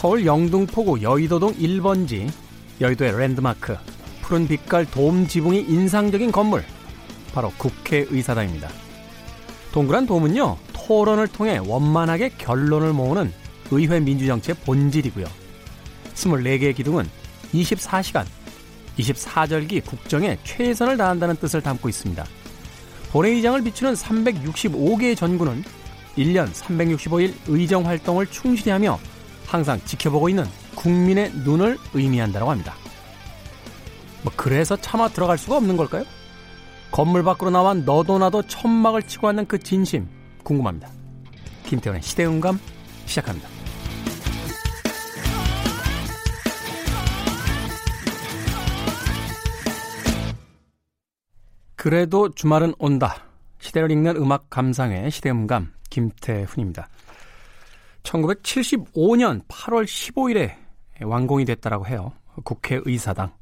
서울 영등포구 여의도동 1번지 여의도의 랜드마크 푸른 빛깔 돔 지붕이 인상적인 건물 바로 국회의사당입니다. 동그란 돔은요 토론을 통해 원만하게 결론을 모으는 의회 민주정치의 본질이고요. 24개의 기둥은 24시간 24절기 국정에 최선을 다한다는 뜻을 담고 있습니다. 본회의장을 비추는 365개의 전구는 1년 365일 의정 활동을 충실히 하며 항상 지켜보고 있는 국민의 눈을 의미한다고 합니다. 뭐 그래서 차마 들어갈 수가 없는 걸까요? 건물 밖으로 나와 너도 나도 천막을 치고 왔는 그 진심 궁금합니다. 김태원의 시대음감 시작합니다. 그래도 주말은 온다. 시대를 읽는 음악 감상의 시대음감 김태훈입니다. 1975년 8월 15일에 완공이 됐다라고 해요. 국회의사당.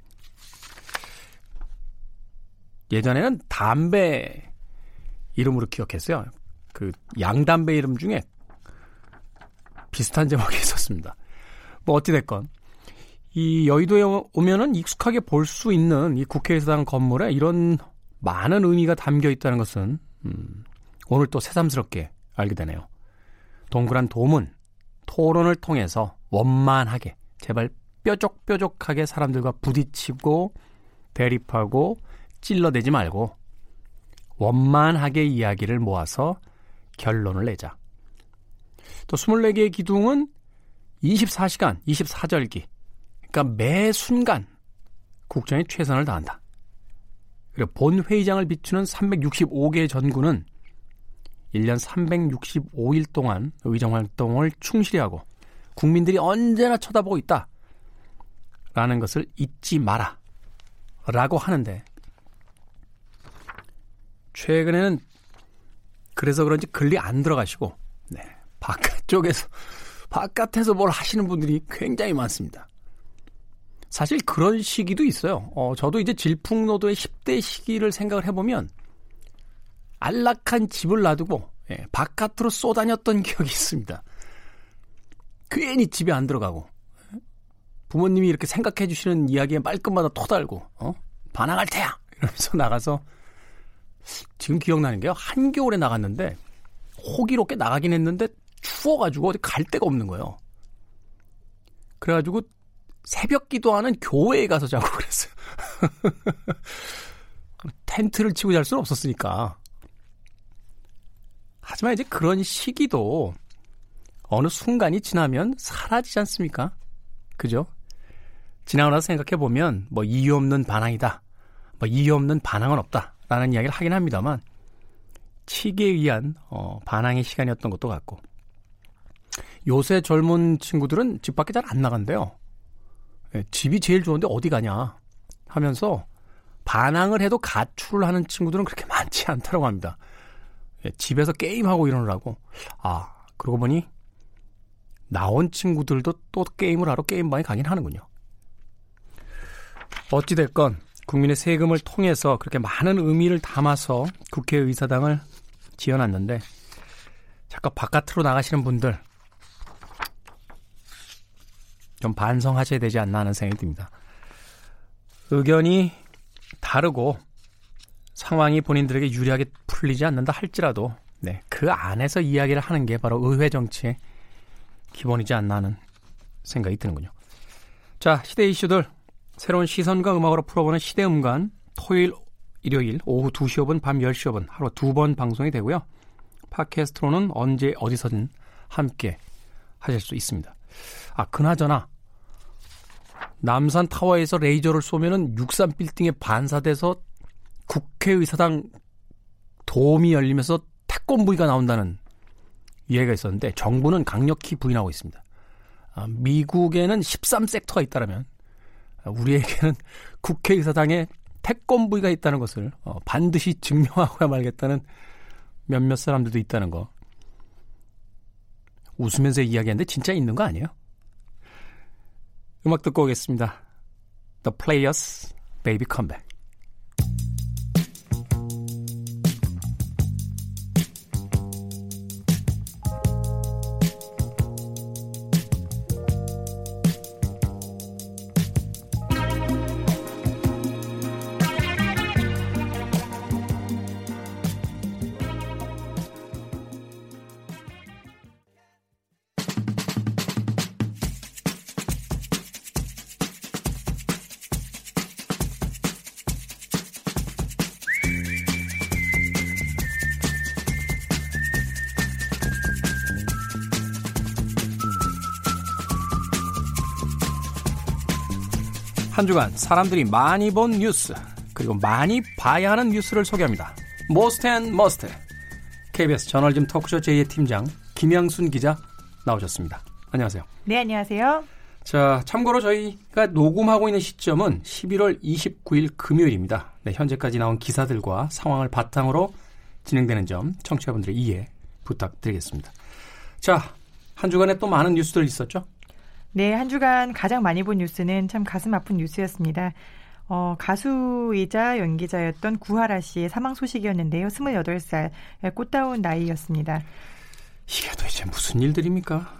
예전에는 담배 이름으로 기억했어요. 그 양담배 이름 중에 비슷한 제목이 있었습니다. 뭐 어찌됐건 이 여의도에 오면은 익숙하게 볼 수 있는 이 국회의사당 건물에 이런 많은 의미가 담겨 있다는 것은 음, 오늘 또 새삼스럽게 알게 되네요. 동그란 돔은 토론을 통해서 원만하게 제발 뾰족뾰족하게 사람들과 부딪히고 대립하고 찔러대지 말고 원만하게 이야기를 모아서 결론을 내자. 또 24개의 기둥은 24시간, 24절기. 그러니까 매 순간 국정에 최선을 다한다. 그리고 본 회의장을 비추는 365개의 전구는 1년 365일 동안 의정 활동을 충실히 하고 국민들이 언제나 쳐다보고 있다. 라는 것을 잊지 마라. 라고 하는데 최근에는 그래서 그런지 글리 안 들어가시고 네, 바깥쪽에서 바깥에서 뭘 하시는 분들이 굉장히 많습니다. 사실 그런 시기도 있어요. 어, 저도 이제 질풍노도의 10대 시기를 생각을 해보면 안락한 집을 놔두고 예, 바깥으로 쏘다녔던 기억이 있습니다. 괜히 집에 안 들어가고 부모님이 이렇게 생각해 주시는 이야기에 말끝마다 토달고 어? 반항할 테야 이러면서 나가서 지금 기억나는 게요 한겨울에 나갔는데 호기롭게 나가긴 했는데 추워가지고 어디 갈 데가 없는 거예요. 그래가지고 새벽 기도하는 교회에 가서 자고 그랬어요. 텐트를 치고 잘 수는 없었으니까. 하지만 이제 그런 시기도 어느 순간이 지나면 사라지지 않습니까? 그죠? 지나고 나서 생각해 보면 뭐 이유 없는 반항이다. 뭐 이유 없는 반항은 없다. 라는 이야기를 하긴 합니다만 치기에 의한 어, 반항의 시간이었던 것도 같고 요새 젊은 친구들은 집 밖에 잘 안 나간대요. 예, 집이 제일 좋은데 어디 가냐 하면서 반항을 해도 가출을 하는 친구들은 그렇게 많지 않다고 합니다. 예, 집에서 게임하고 이러느라고. 아, 그러고 보니 나온 친구들도 또 게임을 하러 게임방에 가긴 하는군요. 어찌됐건 국민의 세금을 통해서 그렇게 많은 의미를 담아서 국회의사당을 지어놨는데 잠깐 바깥으로 나가시는 분들 좀 반성하셔야 되지 않나 하는 생각이 듭니다. 의견이 다르고 상황이 본인들에게 유리하게 풀리지 않는다 할지라도 네, 그 안에서 이야기를 하는 게 바로 의회 정치의 기본이지 않나 하는 생각이 드는군요. 자, 시대 이슈들 새로운 시선과 음악으로 풀어보는 시대 음간 토요일, 일요일 오후 2시 5분, 밤 10시 5분 하루 두 번 방송이 되고요. 팟캐스트로는 언제 어디서든 함께 하실 수 있습니다. 아, 그나저나 남산 타워에서 레이저를 쏘면은 63 빌딩에 반사돼서 국회의사당 도움이 열리면서 태권 부위가 나온다는 이야기가 있었는데 정부는 강력히 부인하고 있습니다. 아, 미국에는 13섹터가 있다라면 우리에게는 국회의사당에 태권 부위가 있다는 것을 어, 반드시 증명하고야 말겠다는 몇몇 사람들도 있다는 거. 웃으면서 이야기하는데 진짜 있는 거 아니에요? 음악 듣고 오겠습니다. The Players, Baby Come 한 주간 사람들이 많이 본 뉴스 그리고 많이 봐야 하는 뉴스를 소개합니다. Most and Must KBS 저널리즘 토크쇼 J의 팀장 김양순 기자 나오셨습니다. 안녕하세요. 네, 안녕하세요. 자, 참고로 저희가 녹음하고 있는 시점은 11월 29일 금요일입니다. 네, 현재까지 나온 기사들과 상황을 바탕으로 진행되는 점 청취자분들의 이해 부탁드리겠습니다. 자, 한 주간에 또 많은 뉴스들 있었죠? 네, 한 주간 가장 많이 본 뉴스는 참 가슴 아픈 뉴스였습니다. 어, 가수이자 연기자였던 구하라 씨의 사망 소식이었는데요. 28살, 꽃다운 나이였습니다. 이게 도대체 무슨 일들입니까?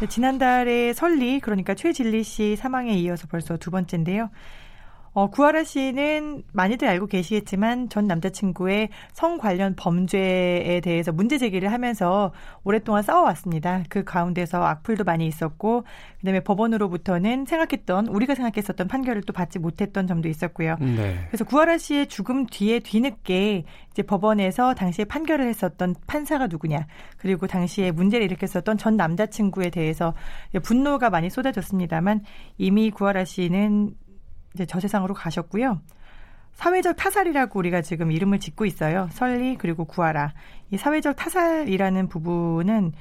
네, 지난달에 설리, 그러니까 최진리 씨 사망에 이어서 벌써 두 번째인데요. 어, 구하라 씨는 많이들 알고 계시겠지만 전 남자친구의 성 관련 범죄에 대해서 문제 제기를 하면서 오랫동안 싸워왔습니다. 그 가운데서 악플도 많이 있었고, 그 다음에 법원으로부터는 생각했던, 우리가 생각했었던 판결을 또 받지 못했던 점도 있었고요. 네. 그래서 구하라 씨의 죽음 뒤에 뒤늦게 이제 법원에서 당시에 판결을 했었던 판사가 누구냐, 그리고 당시에 문제를 일으켰었던 전 남자친구에 대해서 분노가 많이 쏟아졌습니다만 이미 구하라 씨는 이제 저 세상으로 가셨고요. 사회적 타살이라고 우리가 지금 이름을 짓고 있어요. 설리 그리고 구하라. 이 사회적 타살이라는 부분은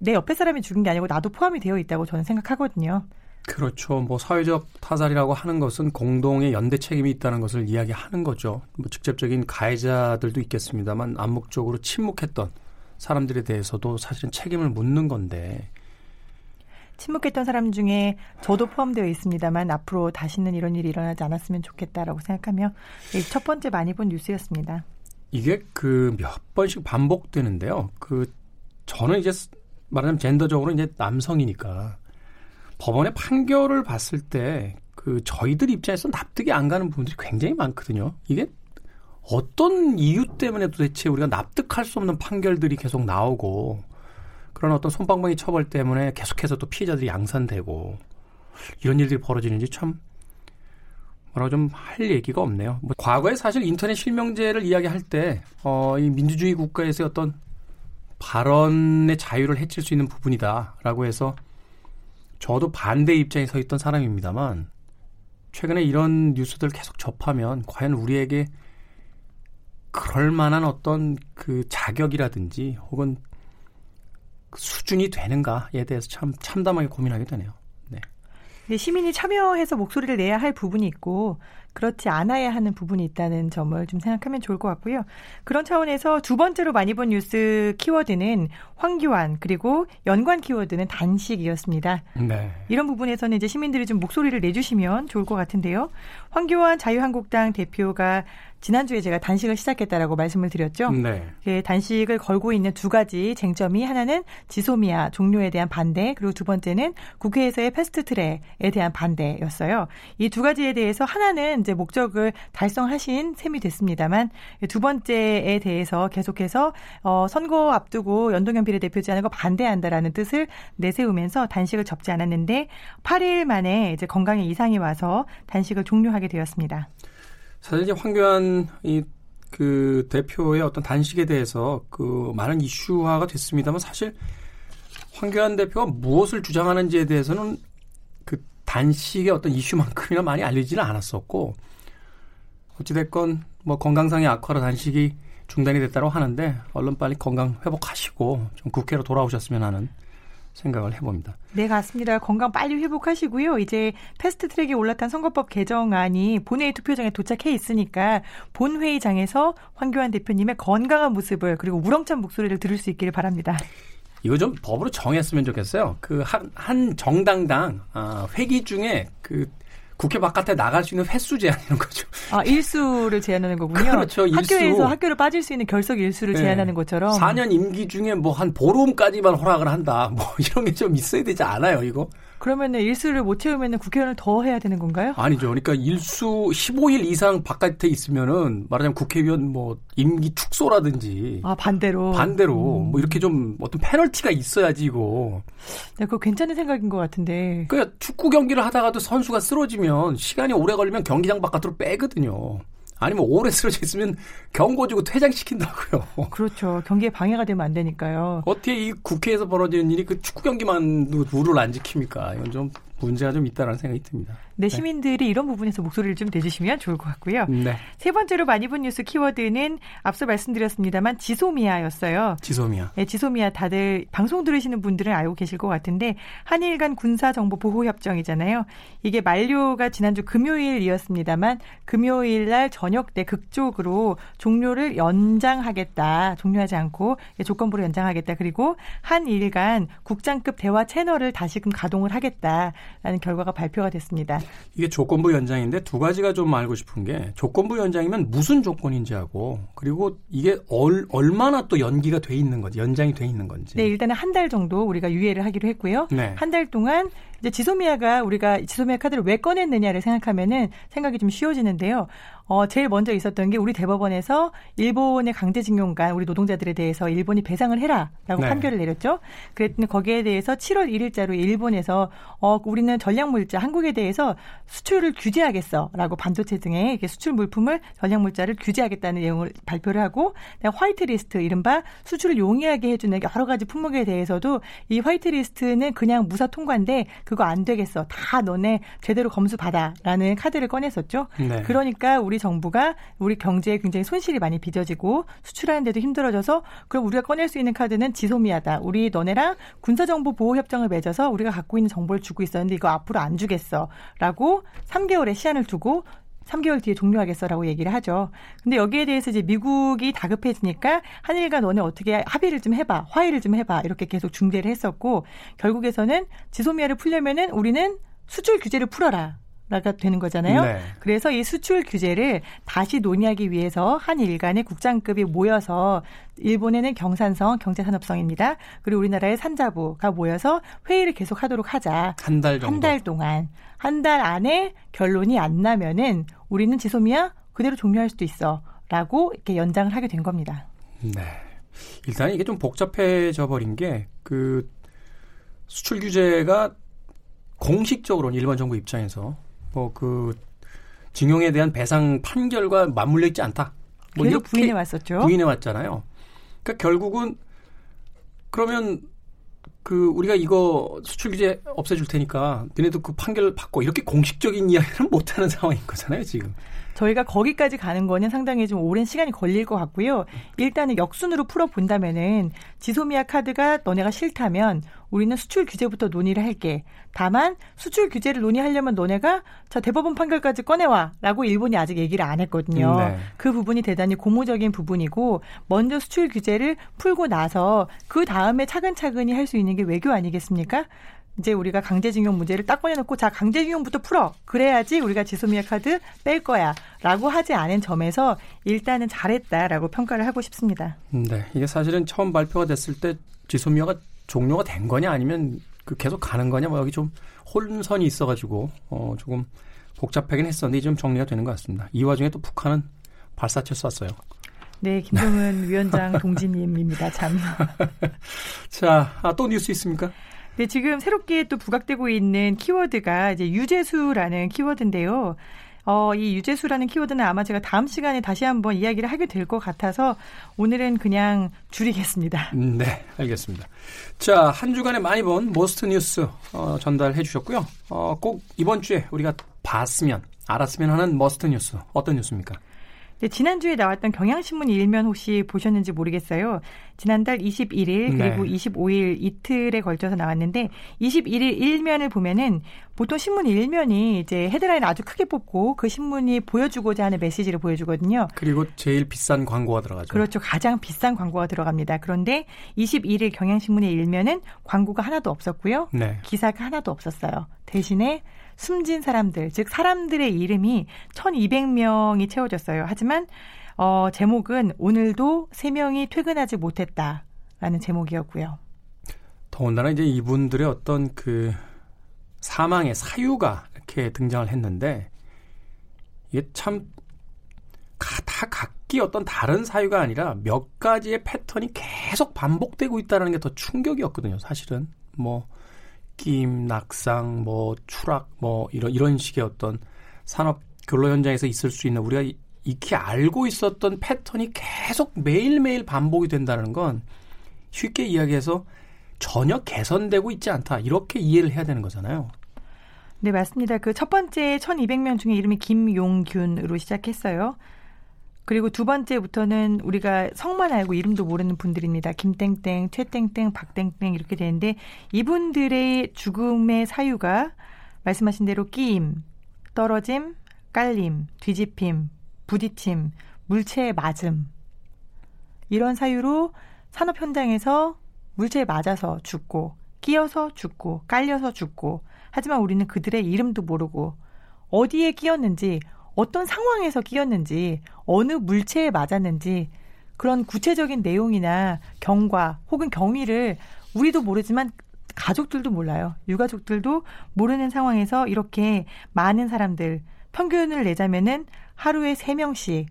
내 옆에 사람이 죽은 게 아니고 나도 포함이 되어 있다고 저는 생각하거든요. 그렇죠. 뭐 사회적 타살이라고 하는 것은 공동의 연대 책임이 있다는 것을 이야기하는 거죠. 뭐 직접적인 가해자들도 있겠습니다만 암묵적으로 침묵했던 사람들에 대해서도 사실은 책임을 묻는 건데 침묵했던 사람 중에 저도 포함되어 있습니다만 앞으로 다시는 이런 일이 일어나지 않았으면 좋겠다라고 생각하며 첫 번째 많이 본 뉴스였습니다. 이게 그 몇 번씩 반복되는데요. 그 저는 이제 말하자면 젠더적으로 이제 남성이니까 법원의 판결을 봤을 때 그 저희들 입장에서 납득이 안 가는 부분들이 굉장히 많거든요. 이게 어떤 이유 때문에 도대체 우리가 납득할 수 없는 판결들이 계속 나오고 그런 어떤 손방망이 처벌 때문에 계속해서 또 피해자들이 양산되고 이런 일들이 벌어지는지 참 뭐라고 좀 할 얘기가 없네요. 뭐 과거에 사실 인터넷 실명제를 이야기할 때, 어, 이 민주주의 국가에서의 어떤 발언의 자유를 해칠 수 있는 부분이다라고 해서 저도 반대 입장에 서 있던 사람입니다만 최근에 이런 뉴스들을 계속 접하면 과연 우리에게 그럴 만한 어떤 그 자격이라든지 혹은 수준이 되는가에 대해서 참 참담하게 고민하게 되네요. 네. 시민이 참여해서 목소리를 내야 할 부분이 있고 그렇지 않아야 하는 부분이 있다는 점을 좀 생각하면 좋을 것 같고요. 그런 차원에서 두 번째로 많이 본 뉴스 키워드는 황교안 그리고 연관 키워드는 단식이었습니다. 네. 이런 부분에서는 이제 시민들이 좀 목소리를 내주시면 좋을 것 같은데요. 황교안 자유한국당 대표가 지난주에 제가 단식을 시작했다라고 말씀을 드렸죠. 네. 예, 단식을 걸고 있는 두 가지 쟁점이 하나는 지소미아 종료에 대한 반대, 그리고 두 번째는 국회에서의 패스트트랙에 대한 반대였어요. 이 두 가지에 대해서 하나는 이제 목적을 달성하신 셈이 됐습니다만 두 번째에 대해서 계속해서 어, 선거 앞두고 연동형 비례대표제하는 거 반대한다라는 뜻을 내세우면서 단식을 접지 않았는데 8일 만에 이제 건강에 이상이 와서 단식을 종료하게 되었습니다. 사실 이제 황교안 이 그 대표의 어떤 단식에 대해서 그 많은 이슈화가 됐습니다만 사실 황교안 대표가 무엇을 주장하는지에 대해서는 그 단식의 어떤 이슈만큼이나 많이 알려지는 않았었고 어찌됐건 뭐 건강상의 악화로 단식이 중단이 됐다고 하는데 얼른 빨리 건강 회복하시고 좀 국회로 돌아오셨으면 하는 생각을 해봅니다. 네, 맞습니다. 건강 빨리 회복하시고요. 이제 패스트 트랙에 올라탄 선거법 개정안이 본회의 투표장에 도착해 있으니까 본회의장에서 황교안 대표님의 건강한 모습을 그리고 우렁찬 목소리를 들을 수 있기를 바랍니다. 이거 좀 법으로 정했으면 좋겠어요. 그 한 한 정당당 아, 회기 중에 그 국회 바깥에 나갈 수 있는 횟수 제한이런 거죠. 아, 일수를 제한하는 거군요. 그렇죠. 일수. 학교에서 학교를 빠질 수 있는 결석 일수를 네. 제한하는 것처럼. 4년 임기 중에 뭐 한 보름까지만 허락을 한다. 뭐 이런 게 좀 있어야 되지 않아요, 이거? 그러면은 일수를 못 채우면은 국회의원을 더 해야 되는 건가요? 아니죠. 그러니까 일수 15일 이상 바깥에 있으면은 말하자면 국회의원 뭐 임기 축소라든지 아 반대로 반대로 음. 뭐 이렇게 좀 어떤 페널티가 있어야지 이거. 네, 그거 괜찮은 생각인 것 같은데. 그러니까 축구 경기를 하다가도 선수가 쓰러지면 시간이 오래 걸리면 경기장 바깥으로 빼거든요. 아니면 오래 쓰러져 있으면 경고 주고 퇴장시킨다고요. 그렇죠. 경기에 방해가 되면 안 되니까요. 어떻게 이 국회에서 벌어지는 일이 그 축구 경기만 룰을 안 지킵니까? 이건 좀 문제가 좀 있다라는 생각이 듭니다. 네, 시민들이 이런 부분에서 목소리를 좀 내주시면 좋을 것 같고요. 네. 세 번째로 많이 본 뉴스 키워드는 앞서 말씀드렸습니다만 지소미아였어요. 지소미아. 네, 지소미아 다들 방송 들으시는 분들은 알고 계실 것 같은데 한일 간 군사 정보 보호 협정이잖아요. 이게 만료가 지난주 금요일이었습니다만 금요일 날 저녁 때 극적으로 종료를 연장하겠다. 종료하지 않고 조건부로 연장하겠다. 그리고 한일 간 국장급 대화 채널을 다시금 가동을 하겠다라는 결과가 발표가 됐습니다. 이게 조건부 연장인데 두 가지가 좀 알고 싶은 게 조건부 연장이면 무슨 조건인지 하고 그리고 이게 얼, 얼마나 또 연기가 돼 있는 건지 연장이 돼 있는 건지. 네, 일단은 한 달 정도 우리가 유예를 하기로 했고요. 네. 한달 동안 이제 지소미아가 우리가 지소미아 카드를 왜 꺼냈느냐를 생각하면은 생각이 좀 쉬워지는데요. 어, 제일 먼저 있었던 게 우리 대법원에서 일본의 강제징용간 우리 노동자들에 대해서 일본이 배상을 해라라고 네. 판결을 내렸죠. 그랬더니 거기에 대해서 7월 1일자로 일본에서 어, 우리는 전략물자 한국에 대해서 수출을 규제하겠어라고 반도체 등의 이렇게 수출 물품을 전략물자를 규제하겠다는 내용을 발표를 하고 화이트리스트 이른바 수출을 용이하게 해주는 여러 가지 품목에 대해서도 이 화이트리스트는 그냥 무사 통과인데 그거 안 되겠어 다 너네 제대로 검수 받아라는 카드를 꺼냈었죠. 네. 그러니까 우리 우리 정부가 우리 경제에 굉장히 손실이 많이 빚어지고 수출하는 데도 힘들어져서 그럼 우리가 꺼낼 수 있는 카드는 지소미아다. 우리 너네랑 군사정보 보호 협정을 맺어서 우리가 갖고 있는 정보를 주고 있었는데 이거 앞으로 안 주겠어라고 3개월의 시한을 두고 3개월 뒤에 종료하겠어라고 얘기를 하죠. 근데 여기에 대해서 이제 미국이 다급해지니까 한일과 너네 어떻게 합의를 좀 해봐, 화해를 좀 해봐 이렇게 계속 중재를 했었고 결국에서는 지소미아를 풀려면은 우리는 수출 규제를 풀어라. 가 되는 거잖아요. 네. 그래서 이 수출 규제를 다시 논의하기 위해서 한일 간의 국장급이 모여서 일본에는 경산성 경제산업성입니다. 그리고 우리나라의 산자부가 모여서 회의를 계속 하도록 하자. 한 달 정도. 한 달 동안 한 달 안에 결론이 안 나면은 우리는 지소미아 그대로 종료할 수도 있어라고 이렇게 연장을 하게 된 겁니다. 네. 일단 이게 좀 복잡해져 버린 게 그 수출 규제가 공식적으로는 일본 정부 입장에서 뭐그 징용에 대한 배상 판결과 맞물려 있지 않다. 뭐 계속 부인해 왔었죠. 부인해 왔잖아요. 그러니까 결국은 그러면 그 우리가 이거 수출 규제 없애줄 테니까 너네도 그 판결 받고 이렇게 공식적인 이야기는 못 하는 상황인 거잖아요, 지금. 저희가 거기까지 가는 거는 상당히 좀 오랜 시간이 걸릴 것 같고요. 일단은 역순으로 풀어 본다면은 지소미아 카드가 너네가 싫다면 우리는 수출 규제부터 논의를 할게. 다만 수출 규제를 논의하려면 너네가 자 대법원 판결까지 꺼내와라고 일본이 아직 얘기를 안 했거든요. 네. 그 부분이 대단히 고무적인 부분이고 먼저 수출 규제를 풀고 나서 그 다음에 차근차근히 할 수 있는 게 외교 아니겠습니까? 이제 우리가 강제징용 문제를 딱 꺼내놓고 자 강제징용부터 풀어 그래야지 우리가 지소미아 카드 뺄 거야라고 하지 않은 점에서 일단은 잘했다라고 평가를 하고 싶습니다. 네, 이게 사실은 처음 발표가 됐을 때 지소미아가 종료가 된 거냐 아니면 그 계속 가는 거냐 뭐 여기 좀 혼선이 있어가지고 어 조금 복잡하긴 했었는데 좀 정리가 되는 것 같습니다. 이 와중에 또 북한은 발사체 쐈어요. 네, 김정은 위원장 동지님입니다. 참. 자, 아, 또 뉴스 있습니까? 네, 지금 새롭게 또 부각되고 있는 키워드가 이제 유재수라는 키워드인데요. 어, 이 유재수라는 키워드는 아마 제가 다음 시간에 다시 한번 이야기를 하게 될 것 같아서 오늘은 그냥 줄이겠습니다. 음, 네, 알겠습니다. 자, 한 주간에 많이 본 most 뉴스 어, 전달해 주셨고요. 어, 꼭 이번 주에 우리가 봤으면, 알았으면 하는 must 뉴스 어떤 뉴스입니까? 네, 지난주에 나왔던 경향신문 일면 혹시 보셨는지 모르겠어요. 지난달 21일 그리고 네. 25일 이틀에 걸쳐서 나왔는데 21일 일면을 보면은 보통 신문 일면이 이제 헤드라인 아주 크게 뽑고 그 신문이 보여주고자 하는 메시지를 보여주거든요. 그리고 제일 비싼 광고가 들어가죠. 그렇죠. 가장 비싼 광고가 들어갑니다. 그런데 21일 경향신문의 일면은 광고가 하나도 없었고요. 네. 기사가 하나도 없었어요. 대신에 숨진 사람들, 즉 사람들의 이름이 1,200명이 채워졌어요. 하지만 어, 제목은 오늘도 3명이 퇴근하지 못했다라는 제목이었고요. 더군다나 이제 이분들의 어떤 그 사망의 사유가 이렇게 등장을 했는데 이게 참 다 각기 어떤 다른 사유가 아니라 몇 가지의 패턴이 계속 반복되고 있다는 게더 충격이었거든요. 사실은 뭐 끼임, 낙상, 뭐 추락, 뭐 이런 이런 식의 어떤 산업 근로 현장에서 있을 수 있는 우리가 익히 알고 있었던 패턴이 계속 매일매일 반복이 된다는 건 쉽게 이야기해서 전혀 개선되고 있지 않다. 이렇게 이해를 해야 되는 거잖아요. 네, 맞습니다. 그 첫 번째 1200명 중에 이름이 김용균으로 시작했어요. 그리고 두 번째부터는 우리가 성만 알고 이름도 모르는 분들입니다. 김땡땡, 최땡땡, 박땡땡 이렇게 되는데 이분들의 죽음의 사유가 말씀하신 대로 끼임, 떨어짐, 깔림, 뒤집힘, 부딪힘, 물체에 맞음. 이런 사유로 산업 현장에서 물체에 맞아서 죽고, 끼어서 죽고, 깔려서 죽고, 하지만 우리는 그들의 이름도 모르고, 어디에 끼었는지, 어떤 상황에서 끼었는지, 어느 물체에 맞았는지, 그런 구체적인 내용이나 경과 혹은 경위를 우리도 모르지만 가족들도 몰라요. 유가족들도 모르는 상황에서 이렇게 많은 사람들, 평균을 내자면은 하루에 3명씩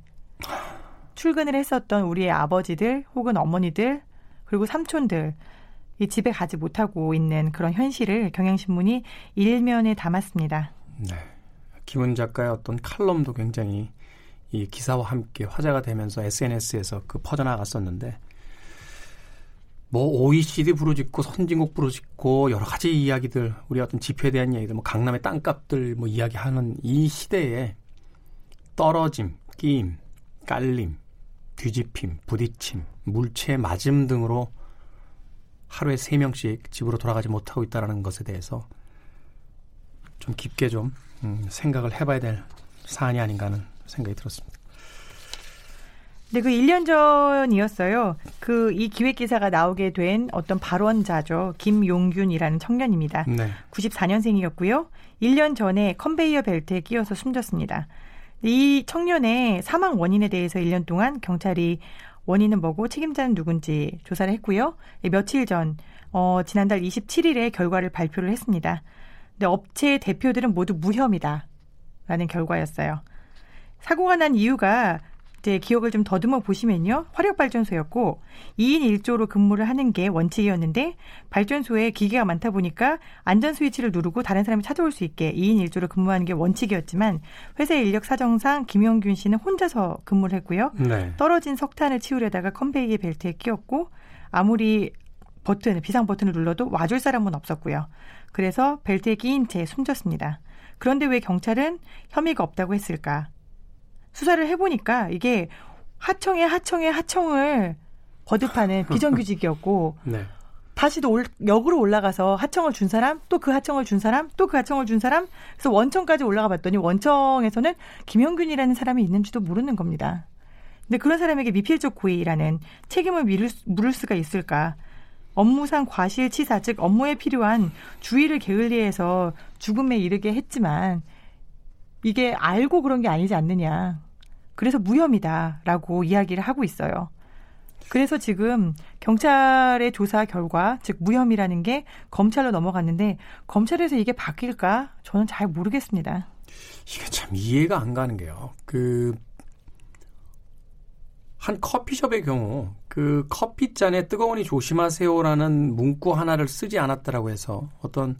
출근을 했었던 우리의 아버지들 혹은 어머니들 그리고 삼촌들 이 집에 가지 못하고 있는 그런 현실을 경향신문이 일면에 담았습니다. 네. 김은 작가의 어떤 칼럼도 굉장히 이 기사와 함께 화제가 되면서 SNS에서 그 퍼져나갔었는데 뭐 OECD 부르짖고 선진국 부르짖고 여러 가지 이야기들 우리 어떤 지표에 대한 이야기들 뭐 강남의 땅값들 뭐 이야기하는 이 시대에 떨어짐, 끼임, 깔림, 뒤집힘, 부딪힘, 물체 맞음 등으로 하루에 세명씩 집으로 돌아가지 못하고 있다는 것에 대해서 좀 깊게 좀 음, 생각을 해봐야 될 사안이 아닌가 하는 생각이 들었습니다. 네, 그 1년 전이었어요. 그 이 기획 기사가 나오게 된 어떤 발언자죠. 김용균이라는 청년입니다. 네. 94년생이었고요. 1년 전에 컨베이어 벨트에 끼어서 숨졌습니다. 이 청년의 사망 원인에 대해서 1년 동안 경찰이 원인은 뭐고 책임자는 누군지 조사를 했고요. 며칠 전 어, 지난달 27일에 결과를 발표를 했습니다. 근데 업체 대표들은 모두 무혐의다. 라는 결과였어요. 사고가 난 이유가 이제 기억을 좀 더듬어 보시면요. 화력발전소였고 2인 1조로 근무를 하는 게 원칙이었는데 발전소에 기계가 많다 보니까 안전 스위치를 누르고 다른 사람이 찾아올 수 있게 2인 1조로 근무하는 게 원칙이었지만 회사 인력 사정상 김영균 씨는 혼자서 근무를 했고요. 네. 떨어진 석탄을 치우려다가 컨베이어 벨트에 끼었고 아무리 버튼, 비상 버튼을 눌러도 와줄 사람은 없었고요. 그래서 벨트에 끼인 채 숨졌습니다. 그런데 왜 경찰은 혐의가 없다고 했을까? 수사를 해보니까 이게 하청에 하청에 하청을 거듭하는 비정규직이었고 네. 다시 또 올, 역으로 올라가서 하청을 준 사람, 또 그 하청을 준 사람, 또 그 하청을 준 사람, 그래서 원청까지 올라가 봤더니 원청에서는 김영균이라는 사람이 있는지도 모르는 겁니다. 근데 그런 사람에게 미필적 고의라는 책임을 미룰, 물을 수가 있을까? 업무상 과실치사, 즉 업무에 필요한 주의를 게을리해서 죽음에 이르게 했지만 이게 알고 그런 게 아니지 않느냐. 그래서 무혐의다라고 이야기를 하고 있어요. 그래서 지금 경찰의 조사 결과, 즉 무혐의라는 게 검찰로 넘어갔는데 검찰에서 이게 바뀔까? 저는 잘 모르겠습니다. 이게 참 이해가 안 가는 게요. 그 한 커피숍의 경우 그 커피잔에 뜨거우니 조심하세요라는 문구 하나를 쓰지 않았다라고 해서 어떤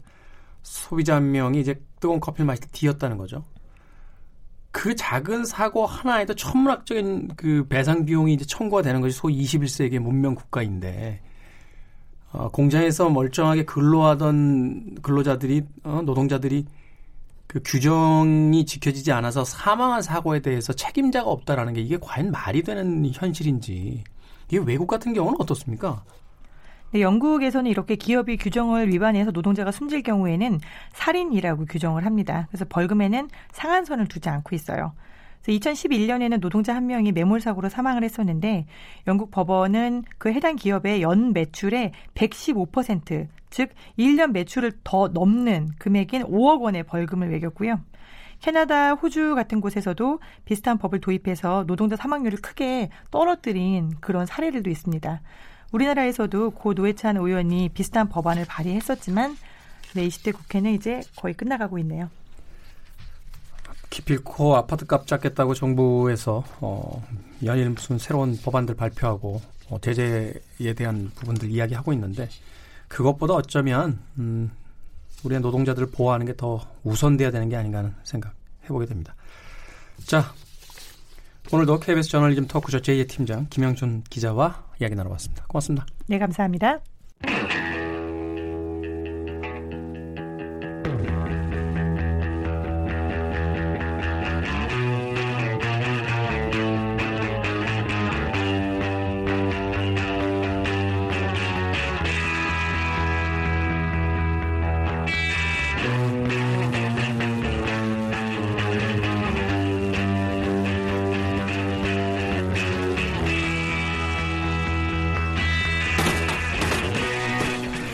소비자 한 명이 이제 뜨거운 커피를 마실 때 뒤었다는 거죠. 그 작은 사고 하나에도 천문학적인 그 배상 비용이 이제 청구가 되는 것이 소위 21세기 문명 국가인데 어, 공장에서 멀쩡하게 근로하던 근로자들이 어, 노동자들이 그 규정이 지켜지지 않아서 사망한 사고에 대해서 책임자가 없다라는 게 이게 과연 말이 되는 현실인지 이게 외국 같은 경우는 어떻습니까? 네, 영국에서는 이렇게 기업이 규정을 위반해서 노동자가 숨질 경우에는 살인이라고 규정을 합니다. 그래서 벌금에는 상한선을 두지 않고 있어요. 그래서 2011년에는 노동자 한 명이 매몰 사고로 사망을 했었는데 영국 법원은 그 해당 기업의 연 매출의 115%, 즉 1년 매출을 더 넘는 금액인 5억 원의 벌금을 매겼고요. 캐나다, 호주 같은 곳에서도 비슷한 법을 도입해서 노동자 사망률을 크게 떨어뜨린 그런 사례들도 있습니다. 우리나라에서도 고 노회찬 의원이 비슷한 법안을 발의했었지만 네, 20대 국회는 이제 거의 끝나가고 있네요. 기필코 아파트 값 잡겠다고 정부에서 어, 연일 무슨 새로운 법안들 발표하고 어, 대제에 대한 부분들 이야기하고 있는데 그것보다 어쩌면 음, 우리의 노동자들을 보호하는 게 더 우선돼야 되는 게 아닌가 하는 생각 해보게 됩니다. 자, 오늘도 KBS 저널리즘 토크쇼 제2의 팀장 김영준 기자와 이야기 나눠봤습니다. 고맙습니다. 네, 감사합니다.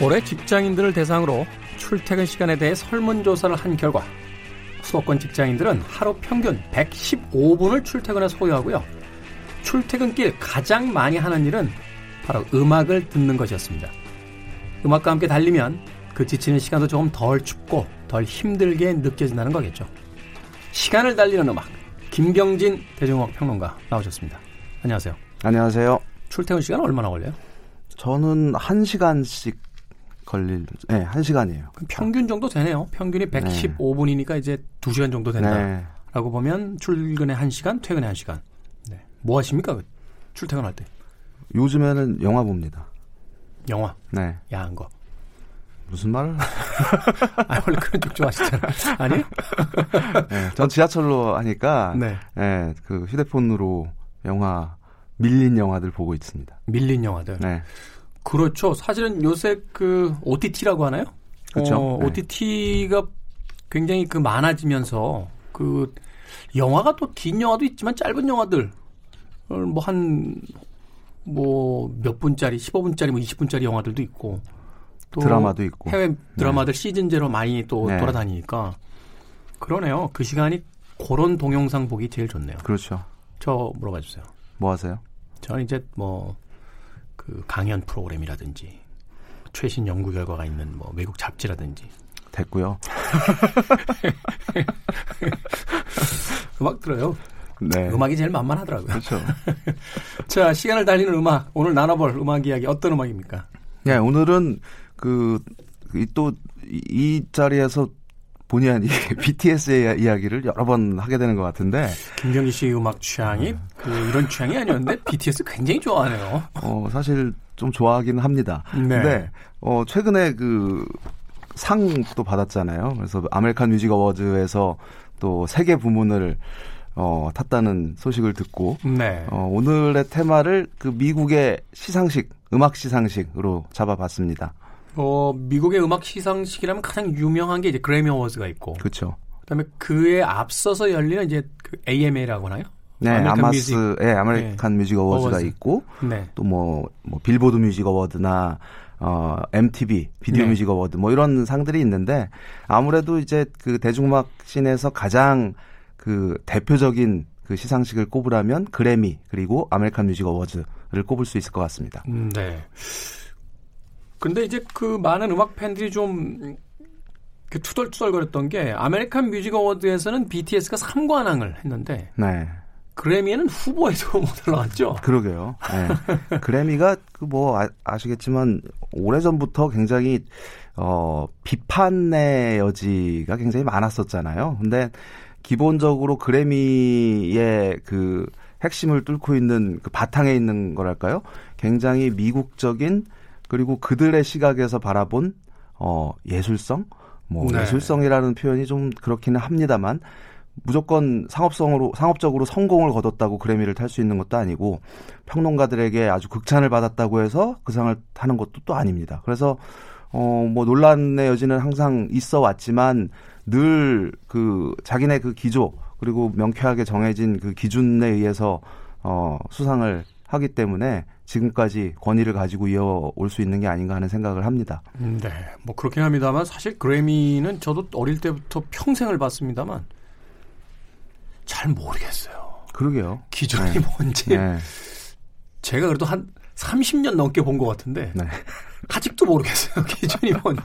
올해 직장인들을 대상으로 출퇴근 시간에 대해 설문조사를 한 결과 수도권 직장인들은 하루 평균 115분을 출퇴근에 소요하고요. 출퇴근길 가장 많이 하는 일은 바로 음악을 듣는 것이었습니다. 음악과 함께 달리면 그 지치는 시간도 조금 덜 춥고 덜 힘들게 느껴진다는 거겠죠. 시간을 달리는 음악 김경진 대중음악 평론가 나오셨습니다. 안녕하세요. 안녕하세요. 출퇴근 시간 얼마나 걸려요? 저는 1시간씩 걸릴, 네, 1시간이에요. 평균 정도 되네요. 평균이 115분이니까 이제 2시간 정도 된다라고 네. 보면 출근에 1시간, 퇴근에 1시간. 네. 뭐 하십니까? 그 출퇴근할 때? 요즘에는 영화 봅니다. 영화? 네. 야한 거. 무슨 말을? 아, 원래 그런 쪽 좋아하시잖아요. 아니요? 네, 전 지하철로 하니까, 네. 네. 그 휴대폰으로 영화, 밀린 영화들 보고 있습니다. 밀린 영화들? 네. 그렇죠. 사실은 요새 그 OTT라고 하나요? 그렇죠. 어, 네. OTT가 굉장히 그 많아지면서 그 영화가 또 긴 영화도 있지만 짧은 영화들 뭐 한 뭐 몇 분짜리, 15분짜리, 뭐 20분짜리 영화들도 있고 또 드라마도 있고 해외 드라마들 네. 시즌제로 많이 또 네. 돌아다니니까 그러네요. 그 시간이 그런 동영상 보기 제일 좋네요. 그렇죠. 저 물어봐 주세요. 뭐 하세요? 저는 이제 뭐 그 강연 프로그램이라든지 최신 연구 결과가 있는 뭐 외국 잡지라든지 됐고요. 음악 들어요. 네. 음악이 제일 만만하더라고요. 그렇죠. 자, 시간을 달리는 음악. 오늘 나눠볼 음악 이야기 어떤 음악입니까? 네, 오늘은 그, 또, 이 자리에서 본의 아니게 BTS의 이야기를 여러 번 하게 되는 것 같은데. 김경기 씨 음악 취향이 그 이런 취향이 아니었는데 BTS 굉장히 좋아하네요. 어, 사실 좀 좋아하기는 합니다. 네. 근데, 어, 최근에 그 상도 받았잖아요. 그래서 American Music Awards에서 또 세계 부문을 어, 탔다는 소식을 듣고 네. 어, 오늘의 테마를 그 미국의 시상식, 음악 시상식으로 잡아봤습니다. 어, 미국의 음악 시상식이라면 가장 유명한 게 이제 Grammy Awards가 있고. 그렇죠. 그다음에 그에 앞서서 열리는 이제 그 AMA라고 하나요? 네, AMAs, 예, 네, American 네. Music Awards가 Awards. 있고, 네. 또뭐 뭐 Billboard Music Award나 어 MTV Video 네. Music Award 뭐 이런 상들이 있는데 아무래도 이제 그 대중음악 scene에서 가장 그 대표적인 그 시상식을 꼽으라면 그래미 그리고 American Music Awards를 꼽을 수 있을 것 같습니다. 음, 네. 근데 이제 그 많은 음악 팬들이 좀그 투덜투덜거렸던 게 아메리칸 뮤직 어워드에서는 BTS가 3관왕을 했는데 네. 그래미에는 후보에도 못 올라왔죠. 그러게요. 네. 그래미가 그 뭐 아, 시겠지만 오래전부터 굉장히 어 비판의 여지가 굉장히 많았었잖아요. 근데 기본적으로 그래미의 그 핵심을 뚫고 있는 그 바탕에 있는 거랄까요? 굉장히 미국적인 그리고 그들의 시각에서 바라본 어 예술성 뭐 네. 예술성이라는 표현이 좀 그렇기는 합니다만 무조건 상업성으로 상업적으로 성공을 거뒀다고 그래미를 탈 수 있는 것도 아니고 평론가들에게 아주 극찬을 받았다고 해서 그 상을 타는 것도 또 아닙니다. 그래서 어 뭐 논란의 여지는 항상 있어 왔지만 늘 그 자기네 그 기조 그리고 명쾌하게 정해진 그 기준에 의해서 어 수상을 하기 때문에 지금까지 권위를 가지고 이어올 수 있는 게 아닌가 하는 생각을 합니다. 음, 네, 뭐 그렇긴 합니다만 사실 그래미는 저도 어릴 때부터 평생을 봤습니다만 잘 모르겠어요. 그러게요. 기준이 네. 뭔지 네. 제가 그래도 한 30년 넘게 본 것 같은데 네. 아직도 모르겠어요. 기준이 뭔지.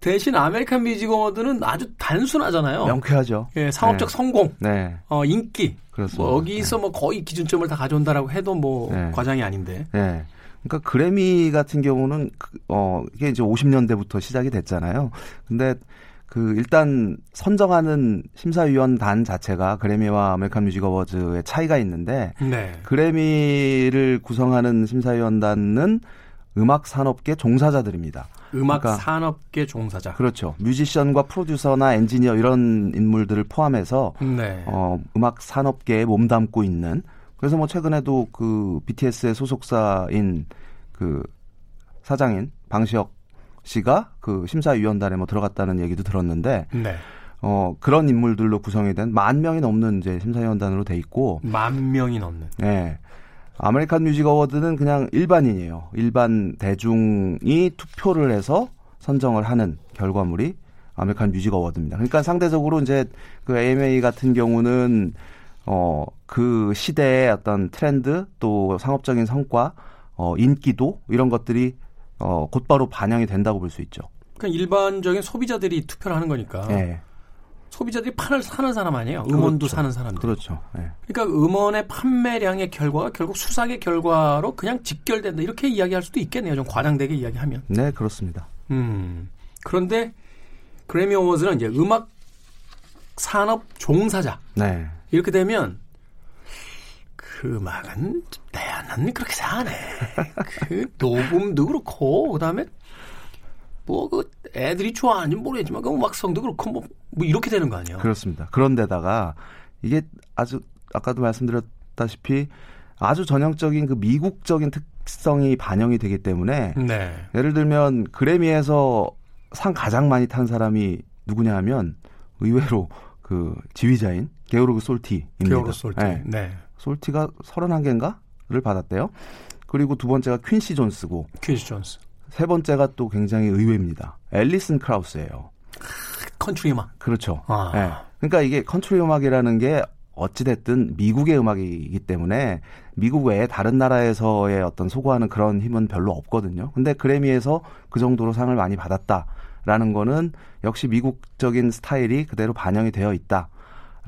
대신 아메리칸 뮤직 어워드는 아주 단순하잖아요. 명쾌하죠. 예, 상업적 네. 성공, 네. 어, 인기. 그렇습니다. 뭐 여기서 네. 뭐 거의 기준점을 다 가져온다라고 해도 뭐 네. 과장이 아닌데. 네. 그러니까 그래미 같은 경우는 그, 어 이게 이제 50년대부터 시작이 됐잖아요. 근데 그 일단 선정하는 심사위원단 자체가 그래미와 아메리칸 뮤직 어워즈의 차이가 있는데 네. 그래미를 구성하는 심사위원단은 음악 산업계 종사자들입니다. 음악 그러니까, 산업계 종사자. 그렇죠. 뮤지션과 프로듀서나 엔지니어 이런 인물들을 포함해서 네. 어, 음악 산업계에 몸담고 있는 그래서 뭐 최근에도 그 BTS의 소속사인 그 사장인 방시혁 씨가 그 심사위원단에 뭐 들어갔다는 얘기도 들었는데 네. 어 그런 인물들로 구성이 된 만 명이 넘는 이제 심사위원단으로 돼 있고 만 명이 넘는. 네. 아메리칸 뮤직 어워드는 그냥 일반인이에요. 일반 대중이 투표를 해서 선정을 하는 결과물이 아메리칸 뮤직 어워드입니다. 그러니까 상대적으로 이제 그 AMA 같은 경우는 어 그 시대의 어떤 트렌드 또 상업적인 성과 어 인기도 이런 것들이 어 곧바로 반영이 된다고 볼 수 있죠. 그러니까 일반적인 소비자들이 투표를 하는 거니까. 네. 소비자들이 판을 사는 사람 아니에요. 음원도 그렇죠. 사는 사람들. 그렇죠. 네. 그러니까 음원의 판매량의 결과가 결국 수상의 결과로 그냥 직결된다. 이렇게 이야기할 수도 있겠네요. 좀 과장되게 이야기하면. 네, 그렇습니다. 음. 그런데 그래미 어워즈는 이제 음악 산업 종사자 네. 이렇게 되면 그 음악은 내는 그렇게 사네. 그 녹음도 그렇고 그다음에 뭐 그 애들이 좋아하는지 모르겠지만 그 음악성도 그렇고 뭐, 뭐 이렇게 되는 거 아니에요? 그렇습니다. 그런데다가 이게 아주 아까도 말씀드렸다시피 아주 전형적인 그 미국적인 특성이 반영이 되기 때문에 네. 예를 들면 그래미에서 상 가장 많이 탄 사람이 누구냐 하면 의외로 그 지휘자인 게오르그 솔티입니다. 게오르 솔티. 네. 네. 솔티가 31개인가를 받았대요. 그리고 두 번째가 퀸시 존스고 퀸시 존스. 세 번째가 또 굉장히 의외입니다. 앨리슨 크라우스예요. 컨트리 음악. 그렇죠. 아. 네. 그러니까 이게 컨트리 음악이라는 게 어찌됐든 미국의 음악이기 때문에 미국 외에 다른 나라에서의 어떤 소구하는 그런 힘은 별로 없거든요. 근데 그래미에서 그 정도로 상을 많이 받았다라는 거는 역시 미국적인 스타일이 그대로 반영이 되어 있다.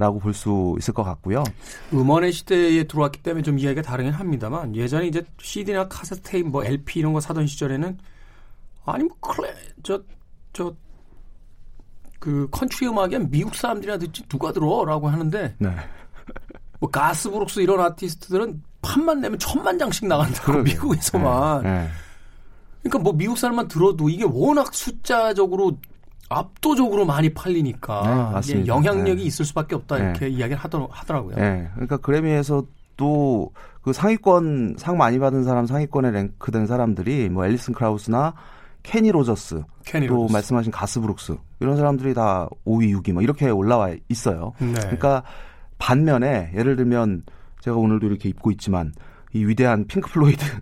라고 볼 수 있을 것 같고요. 음원의 시대에 들어왔기 때문에 좀 이야기가 다르긴 합니다만 예전에 이제 CD나 카세트 테이프 뭐 LP 이런 거 사던 시절에는 아니 뭐 클레 저저 그 컨트리 음악이 미국 사람들이나 듣지 누가 들어라고 하는데 네. 뭐 가스 브룩스 이런 아티스트들은 판만 내면 천만 장씩 나간다고 그러게요. 미국에서만 네, 네. 그러니까 뭐 미국 사람만 들어도 이게 워낙 숫자적으로 압도적으로 많이 팔리니까 네. 영향력이 네. 있을 수밖에 없다 이렇게 이야기를 하더, 하더라고요. 네, 그러니까 그래미에서 또그 상위권 상 많이 받은 사람 상위권에 랭크된 사람들이 뭐 앨리슨 크라우스나 케니 로저스 케니 또 로저스. 말씀하신 가스 브룩스 이런 사람들이 다 5위, 6위 뭐 이렇게 올라와 있어요. 네. 그러니까 반면에 예를 들면 제가 오늘도 이렇게 입고 있지만 이 위대한 핑크 플로이드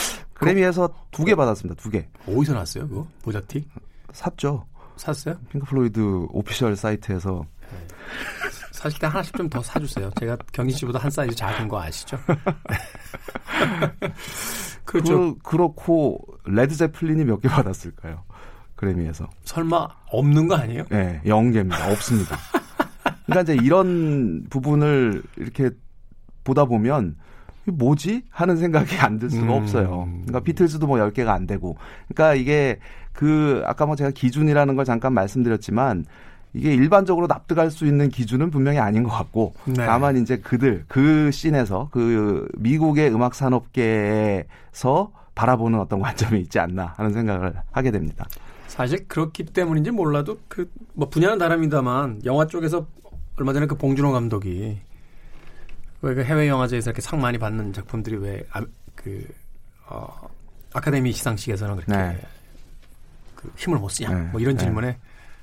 그래미에서 두 개 받았습니다. 두 개. 어디서 났어요, 그거? 모자티? 샀죠. 샀어요? 핑크 플로이드 official 사이트에서 사실 때 하나씩 좀 더 사주세요. 제가 경진 씨보다 한 사이즈 작은 거 아시죠? 그렇죠. 그, 그렇고 레드 제플린이 몇 개 받았을까요? 그래미에서. 설마 없는 거 아니에요? 네, 0개입니다. 없습니다. 그러니까 이제 이런 부분을 이렇게 보다 보면 뭐지? 하는 생각이 안 들 수가 음. 없어요. 그러니까 비틀즈도 뭐 10개가 안 되고. 그러니까 이게 그 아까 뭐 제가 기준이라는 걸 잠깐 말씀드렸지만 이게 일반적으로 납득할 수 있는 기준은 분명히 아닌 것 같고 네. 다만 이제 그들 그 scene에서 그 미국의 음악 산업계에서 바라보는 어떤 관점이 있지 않나 하는 생각을 하게 됩니다. 사실 그렇기 때문인지 몰라도 그 뭐 분야는 다릅니다만 영화 쪽에서 얼마 전에 그 봉준호 감독이 왜 그 해외 영화제에서 이렇게 상 많이 받는 작품들이 왜그 어, 아카데미 시상식에서는 그렇게 네. 그 힘을 못 쓰냐 네. 뭐 이런 네. 질문에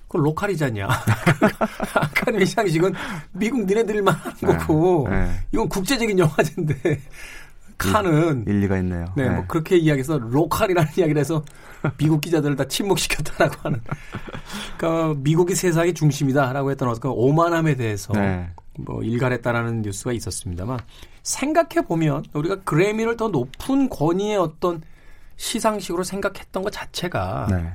그건 로컬이잖냐 아카데미 시상식은 미국 니네들만 하는 거고 네. 이건 국제적인 영화제인데 칸은 일리가 있네요. 네, 뭐 그렇게 이야기해서 로컬이라는 이야기를 해서 미국 기자들을 다 침묵시켰다라고 하는. 그러니까 미국이 세상의 중심이다라고 했던 어떤 오만함에 대해서 네. 뭐 일갈했다라는 뉴스가 있었습니다만 생각해 보면 우리가 그래미를 더 높은 권위의 어떤 시상식으로 생각했던 것 자체가 네.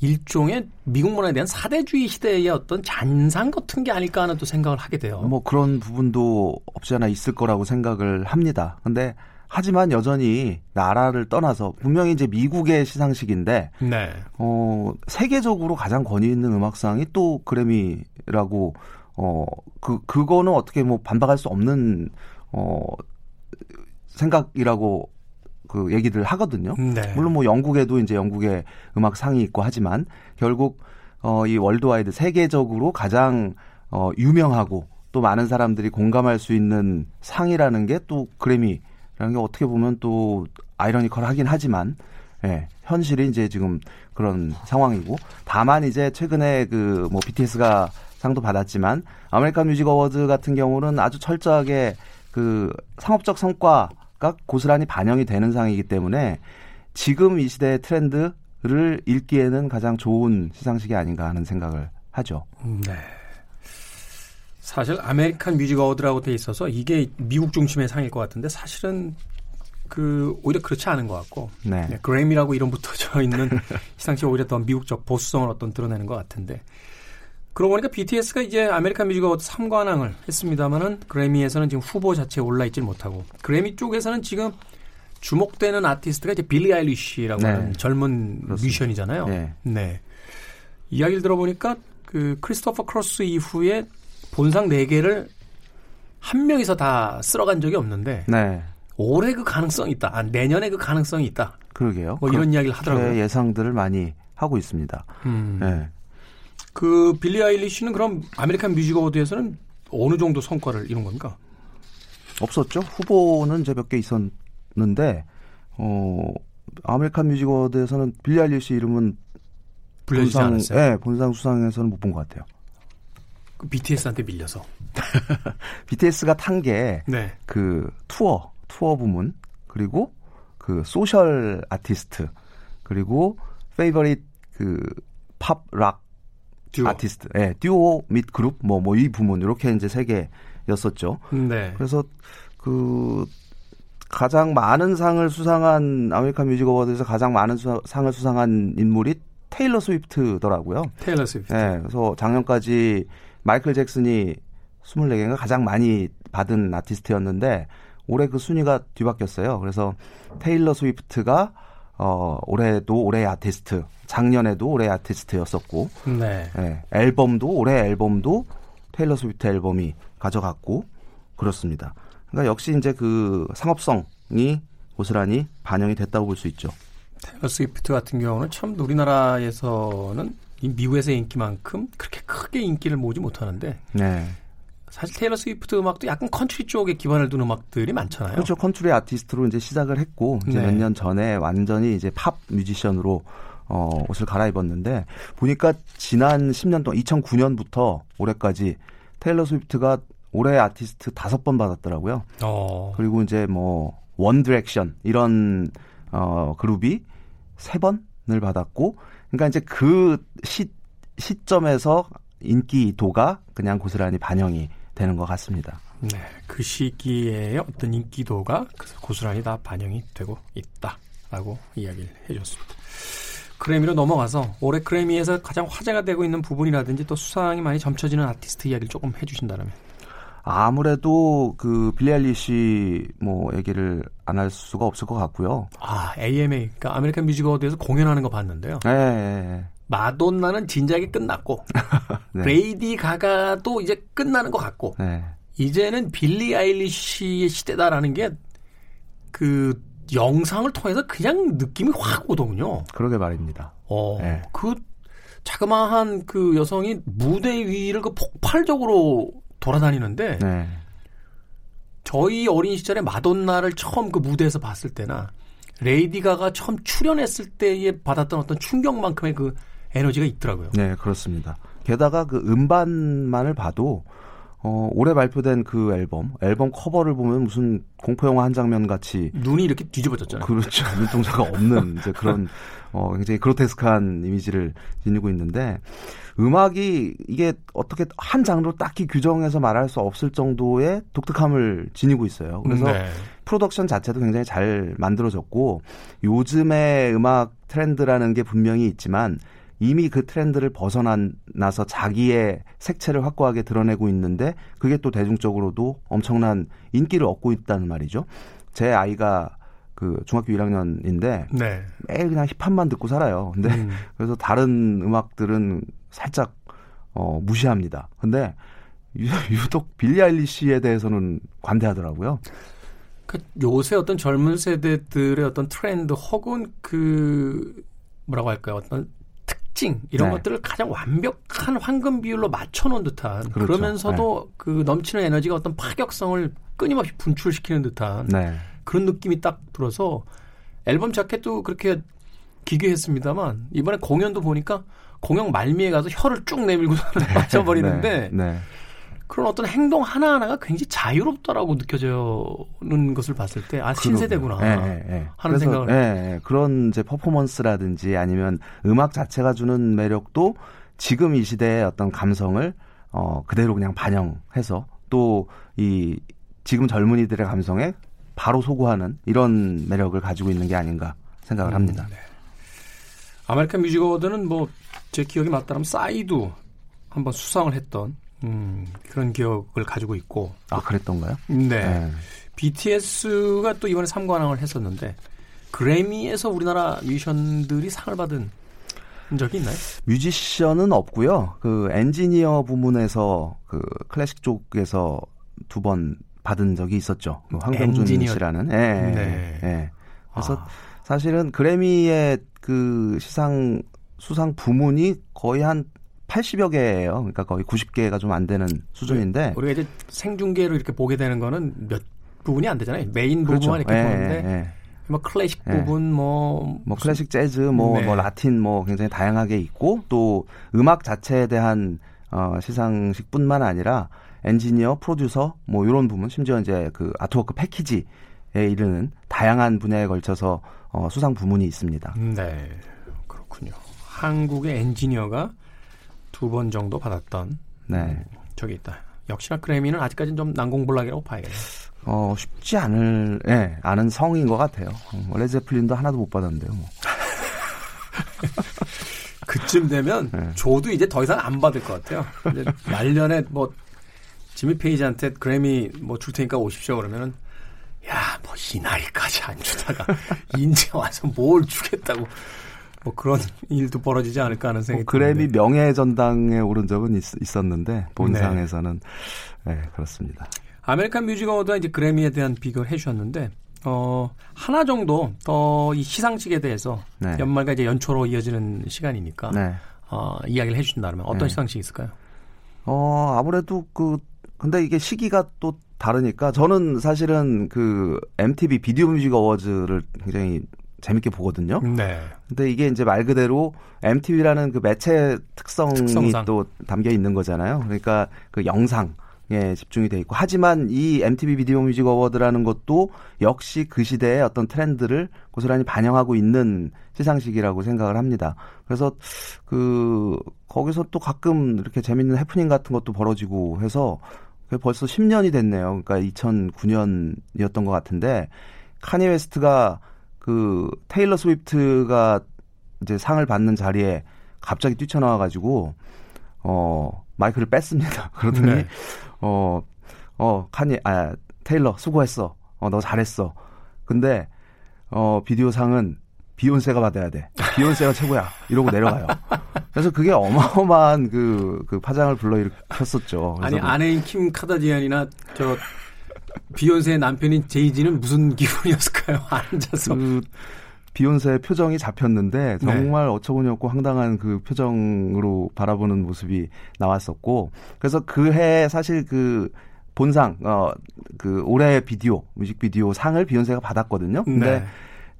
일종의 미국 문화에 대한 사대주의 시대의 어떤 잔상 같은 게 아닐까 하는 또 생각을 하게 돼요. 뭐 그런 부분도 없지 않아 있을 거라고 생각을 합니다. 근데 하지만 여전히 나라를 떠나서 분명히 이제 미국의 시상식인데 네. 어 세계적으로 가장 권위 있는 음악상이 또 그래미라고 어그 그거는 어떻게 뭐 반박할 수 없는 어 생각이라고 그 얘기들 하거든요. 네. 물론 뭐 영국에도 이제 영국의 음악 상이 있고 하지만 결국 어 이 월드와이드 세계적으로 가장 어 유명하고 또 많은 사람들이 공감할 수 있는 상이라는 게 또 그래미라는 게 어떻게 보면 또 아이러니컬하긴 하지만 예, 현실이 이제 지금 그런 상황이고 다만 이제 최근에 그 뭐 BTS가 상도 받았지만 아메리칸 뮤직 어워드 같은 경우는 아주 철저하게 그그 상업적 성과 가 고스란히 반영이 되는 상이기 때문에 지금 이 시대의 트렌드를 읽기에는 가장 좋은 시상식이 아닌가 하는 생각을 하죠. 네. 사실 아메리칸 뮤직 어워드라고 돼 있어서 이게 미국 중심의 상일 것 같은데 사실은 그 오히려 그렇지 않은 것 같고 네. 네, 그래미라고 이름 붙어져 있는 시상식 오히려 더 미국적 보수성을 어떤 드러내는 것 같은데 그러고 보니까 BTS가 이제 아메리칸 뮤직 어워드 3관왕을 했습니다만은 그래미에서는 지금 후보 자체에 올라 있질 못하고 그래미 쪽에서는 지금 주목되는 아티스트가 이제 빌리 아일리시라고 네. 하는 젊은 그렇습니다. 뮤지션이잖아요. 네. 네. 이야기를 들어보니까 그 크리스토퍼 크로스 이후에 본상 4개를 한 명이서 다 쓸어간 적이 없는데 네. 올해 그 가능성이 있다. 아, 내년에 그 가능성이 있다. 그러게요. 뭐 이런 이야기를 그렇게 하더라고요. 예상들을 많이 하고 있습니다. 음. 네. 그 빌리 아일리시는 그럼 아메리칸 뮤직 어워드에서는 어느 정도 성과를 이룬 겁니까? 없었죠. 후보는 이제 몇 개 있었는데 어 아메리칸 뮤직 어워드에서는 빌리 아일리시 이름은 불려지지 본상, 않았어요. 네, 본상 수상에서는 못 본 것 같아요. 그 BTS한테 밀려서. BTS가 탄게 네. 그 투어 투어 부문 그리고 그 social 아티스트 그리고 favorite 그 pop rock 듀오. 아티스트, 예, 듀오 및 그룹 뭐 뭐 이 부문 이렇게 이제 세 개였었죠. 네. 그래서 그 가장 많은 상을 수상한 아메리칸 뮤직 어워드에서 가장 많은 수, 상을 수상한 인물이 테일러 스위프트더라고요. 테일러 스위프트. 예, 그래서 작년까지 마이클 잭슨이 24개가 가장 많이 받은 아티스트였는데 올해 그 순위가 뒤바뀌었어요. 그래서 테일러 스위프트가 어 올해도 올해의 아티스트, 작년에도 올해의 아티스트였었고 네. 예, 앨범도 올해 앨범도 테일러 스위프트 앨범이 가져갔고 그렇습니다. 그러니까 역시 이제 그 상업성이 고스란히 반영이 됐다고 볼 수 있죠. 테일러 스위프트 같은 경우는 참 우리나라에서는 이 미국에서의 인기만큼 그렇게 크게 인기를 모으지 못하는데 네. 사실 테일러 스위프트 음악도 약간 컨트리 쪽에 기반을 둔 음악들이 많잖아요. 그렇죠. 컨트리 아티스트로 이제 시작을 했고 이제 네. 몇년 전에 완전히 이제 팝 뮤지션으로 어 옷을 갈아입었는데 보니까 지난 10년 동안 2009년부터 올해까지 테일러 스위프트가 올해 아티스트 다섯 번 받았더라고요. 어. 그리고 이제 뭐 원디렉션 이런 어 그룹이 세 번을 받았고 그러니까 이제 그 시, 시점에서 인기도가 그냥 고스란히 반영이 되는 것 같습니다. 네, 그 시기에 어떤 인기도가 고스란히 다 반영이 되고 있다라고 이야기를 해줬습니다. 그래미로 넘어가서 올해 그래미에서 가장 화제가 되고 있는 부분이라든지 또 수상이 많이 점쳐지는 아티스트 이야기를 조금 해주신다면. 아무래도 그 빌리 아일리시 뭐 얘기를 안 할 수가 없을 것 같고요. 아, AMA, 그러니까 아메리칸 뮤직 어워드에서 공연하는 거 봤는데요. 예, 예, 마돈나는 진작에 끝났고, 네. 레이디 가가도 이제 끝나는 것 같고, 예. 네. 이제는 빌리 아일리시의 시대다라는 게 그 영상을 통해서 그냥 느낌이 확 오더군요. 그러게 말입니다. 어, 네. 그 자그마한 그 여성이 무대 위를 그 폭발적으로 돌아다니는데 네. 저희 어린 시절에 마돈나를 처음 그 무대에서 봤을 때나 레이디 가가 처음 출연했을 때에 받았던 어떤 충격만큼의 그 에너지가 있더라고요. 네, 그렇습니다. 게다가 그 음반만을 봐도 어, 올해 발표된 그 앨범, 앨범 커버를 보면 무슨 공포영화 한 장면 같이 눈이 이렇게 뒤집어졌잖아요. 그렇죠. 눈동자가 없는 이제 그런 어 굉장히 그로테스크한 이미지를 지니고 있는데 음악이 이게 어떻게 한 장르로 딱히 규정해서 말할 수 없을 정도의 독특함을 지니고 있어요. 그래서 네. 프로덕션 자체도 굉장히 잘 만들어졌고 요즘의 음악 트렌드라는 게 분명히 있지만 이미 그 트렌드를 벗어나서 자기의 색채를 확고하게 드러내고 있는데 그게 또 대중적으로도 엄청난 인기를 얻고 있다는 말이죠. 제 아이가 그 중학교 1학년인데 네. 매일 그냥 힙합만 듣고 살아요. 근데 음. 그래서 다른 음악들은 살짝 어 무시합니다. 근데 유- 유독 빌리 아일리시에 대해서는 관대하더라고요. 그 요새 어떤 젊은 세대들의 어떤 트렌드 혹은 그 뭐라고 할까요? 어떤 특징 이런 네. 것들을 가장 완벽한 황금 비율로 맞춰놓은 듯한 그 그렇죠. 러면서도그 넘치는 에너지가 어떤 파격성을 끊임없이 분출시키는 듯한 네. 그런 느낌이 딱 들어서 앨범 자켓도 그렇게 기괴했습니다만 이번에 공연도 보니까 공연 말미에 가서 혀를 쭉 내밀고 맞춰버리는데 네. 네. 그 그런 어떤 행동 하나하나가 굉장히 자유롭다라고 느껴지는 것을 봤을 때, 아, 신세대구나. 예, 예, 예. 하는 생각을. 예, 예, 그런 이제 퍼포먼스라든지 아니면 음악 자체가 주는 매력도 지금 이 시대의 어떤 감성을 어, 그대로 그냥 반영해서 또 이 지금 젊은이들의 감성에 바로 소구하는 이런 매력을 가지고 있는 게 아닌가 생각을 합니다. 음, 네. 아메리칸 뮤직 어워드는 뭐 제 기억이 맞다면 싸이도 한번 수상을 했던 음, 그런 기억을 가지고 있고. 아, 그랬던가요? 네. 네. BTS가 또 이번에 3관왕을 했었는데 그래미에서 우리나라 뮤지션들이 상을 받은 적이 있나요? 뮤지션은 없고요. 그 엔지니어 부문에서 그 클래식 쪽에서 두 번 받은 적이 있었죠. 그 황병준 엔지니어. 씨라는. 예. 네. 예. 그래서 아. 사실은 그래미의 그 시상 수상 부문이 거의 한 80여 개예요. 그러니까 거의 90개가 좀 안 되는 수준인데 우리가 이제 생중계로 이렇게 보게 되는 거는 몇 부분이 안 되잖아요. 메인 그렇죠. 부분만 이렇게 예, 보는데 예. 뭐 클래식 예. 부분 뭐, 뭐 클래식 재즈 뭐, 네. 뭐 라틴 뭐 굉장히 다양하게 있고 또 음악 자체에 대한 어, 시상식뿐만 아니라 엔지니어, 프로듀서 뭐 이런 부분 심지어 이제 그 artwork 패키지에 이르는 다양한 분야에 걸쳐서 어, 수상 부문이 있습니다. 네. 그렇군요. 한국의 엔지니어가 두 번 정도 받았던 네. 음, 적이 있다. 역시나 그래미는 아직까지는 좀 난공불락이라고 봐야겠네요. 어, 쉽지 않을, 예, 네, 아는 성인 것 같아요. 원래 제플린도 하나도 못 받았는데요, 뭐. 그쯤 되면 네. 조도 이제 더 이상 안 받을 것 같아요. 이제 말년에 뭐 지미 페이지한테 그래미 뭐 줄 테니까 오십시오 그러면은 야, 뭐 이 나이까지 안 주다가 인제 와서 뭘 주겠다고 뭐 그런 일도 벌어지지 않을까 하는 생각이 뭐 그래미 명예 전당에 오른 적은 있, 었는데 본상에서는 네. 네. 그렇습니다. 아메리칸 뮤직 어워드와 이제 그래미에 대한 비교를 해주셨는데 어 하나 정도 더 이 시상식에 대해서 네. 연말과 이제 연초로 이어지는 시간이니까 네. 어 이야기를 해주신다면 어떤 네. 시상식이 있을까요? 어 아무래도 그 근데 이게 시기가 또 다르니까 저는 사실은 그 MTV 비디오 뮤직 어워즈를 굉장히 재밌게 보거든요. 네. 근데 이게 이제 말 그대로 MTV라는 그 매체 특성이 특성상. 또 담겨 있는 거잖아요. 그러니까 그 영상 에 집중이 돼 있고 하지만 이 MTV 비디오 뮤직 어워드라는 것도 역시 그 시대의 어떤 트렌드를 고스란히 반영하고 있는 시상식이라고 생각을 합니다. 그래서 그 거기서 또 가끔 이렇게 재밌는 해프닝 같은 것도 벌어지고 해서 벌써 10년이 됐네요. 그러니까 2009년이었던 것 같은데 카니 웨스트가 그 테일러 스위프트가 이제 상을 받는 자리에 갑자기 뛰쳐나와 가지고 어 마이크를 뺏습니다. 그러더니 네. 어, 어, 카니, 아, 테일러, 수고했어. 어, 너 잘했어. 근데, 어, 비디오 상은 비욘세가 받아야 돼. 비욘세가 최고야. 이러고 내려가요. 그래서 그게 어마어마한 그, 그 파장을 불러일으켰었죠. 아니, 아내인 킴 카다디안이나 저 비욘세의 남편인 제이지는 무슨 기분이었을까요? 앉아서. 그 비욘세의 표정이 잡혔는데 네. 정말 네. 어처구니 없고 황당한 그 표정으로 바라보는 모습이 나왔었고 그래서 그 해 사실 그 본상 어 그 올해 비디오 뮤직 비디오 상을 비욘세가 받았거든요. 근데 네.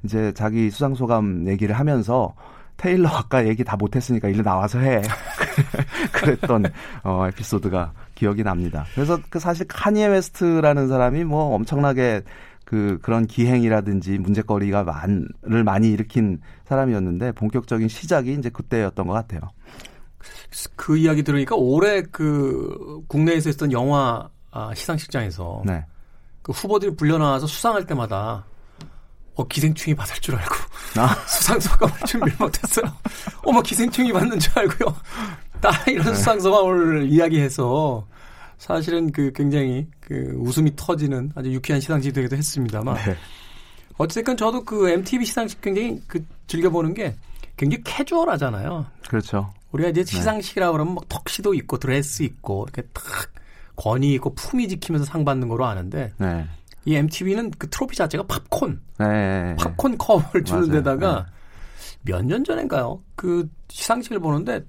이제 자기 수상 소감 얘기를 하면서 테일러 아까 얘기 다 못했으니까 일로 나와서 해. 그랬던 어, 에피소드가 기억이 납니다. 그래서 그 사실 카니에 웨스트라는 사람이 뭐 엄청나게 그 그런 기행이라든지 문제거리가 많을 많이 일으킨 사람이었는데 본격적인 시작이 이제 그때였던 것 같아요. 그 이야기 들으니까 올해 그 국내에서 했던 영화 아, 시상식장에서 네. 그 후보들이 불려 나와서 수상할 때마다 어, 기생충이 받을 줄 알고. 아. 수상소감을 준비를 못했어요. 어머, 기생충이 받는 줄 알고요. 다 이런 네. 수상소감을 이야기해서 사실은 그 굉장히 그 웃음이 터지는 아주 유쾌한 시상식이 되기도 했습니다만. 네. 어쨌든 저도 그 MTV 시상식 굉장히 그 즐겨보는 게 굉장히 캐주얼하잖아요. 그렇죠. 우리가 이제 네. 시상식이라 그러면 막 턱시도 입고 드레스 입고 이렇게 탁 권위 있고 품위 지키면서 상 받는 거로 아는데 네. 이 MTV는 그 트로피 자체가 팝콘, 네. 팝콘 컵을 주는 맞아요. 데다가 네. 몇년 전인가요? 그 시상식을 보는데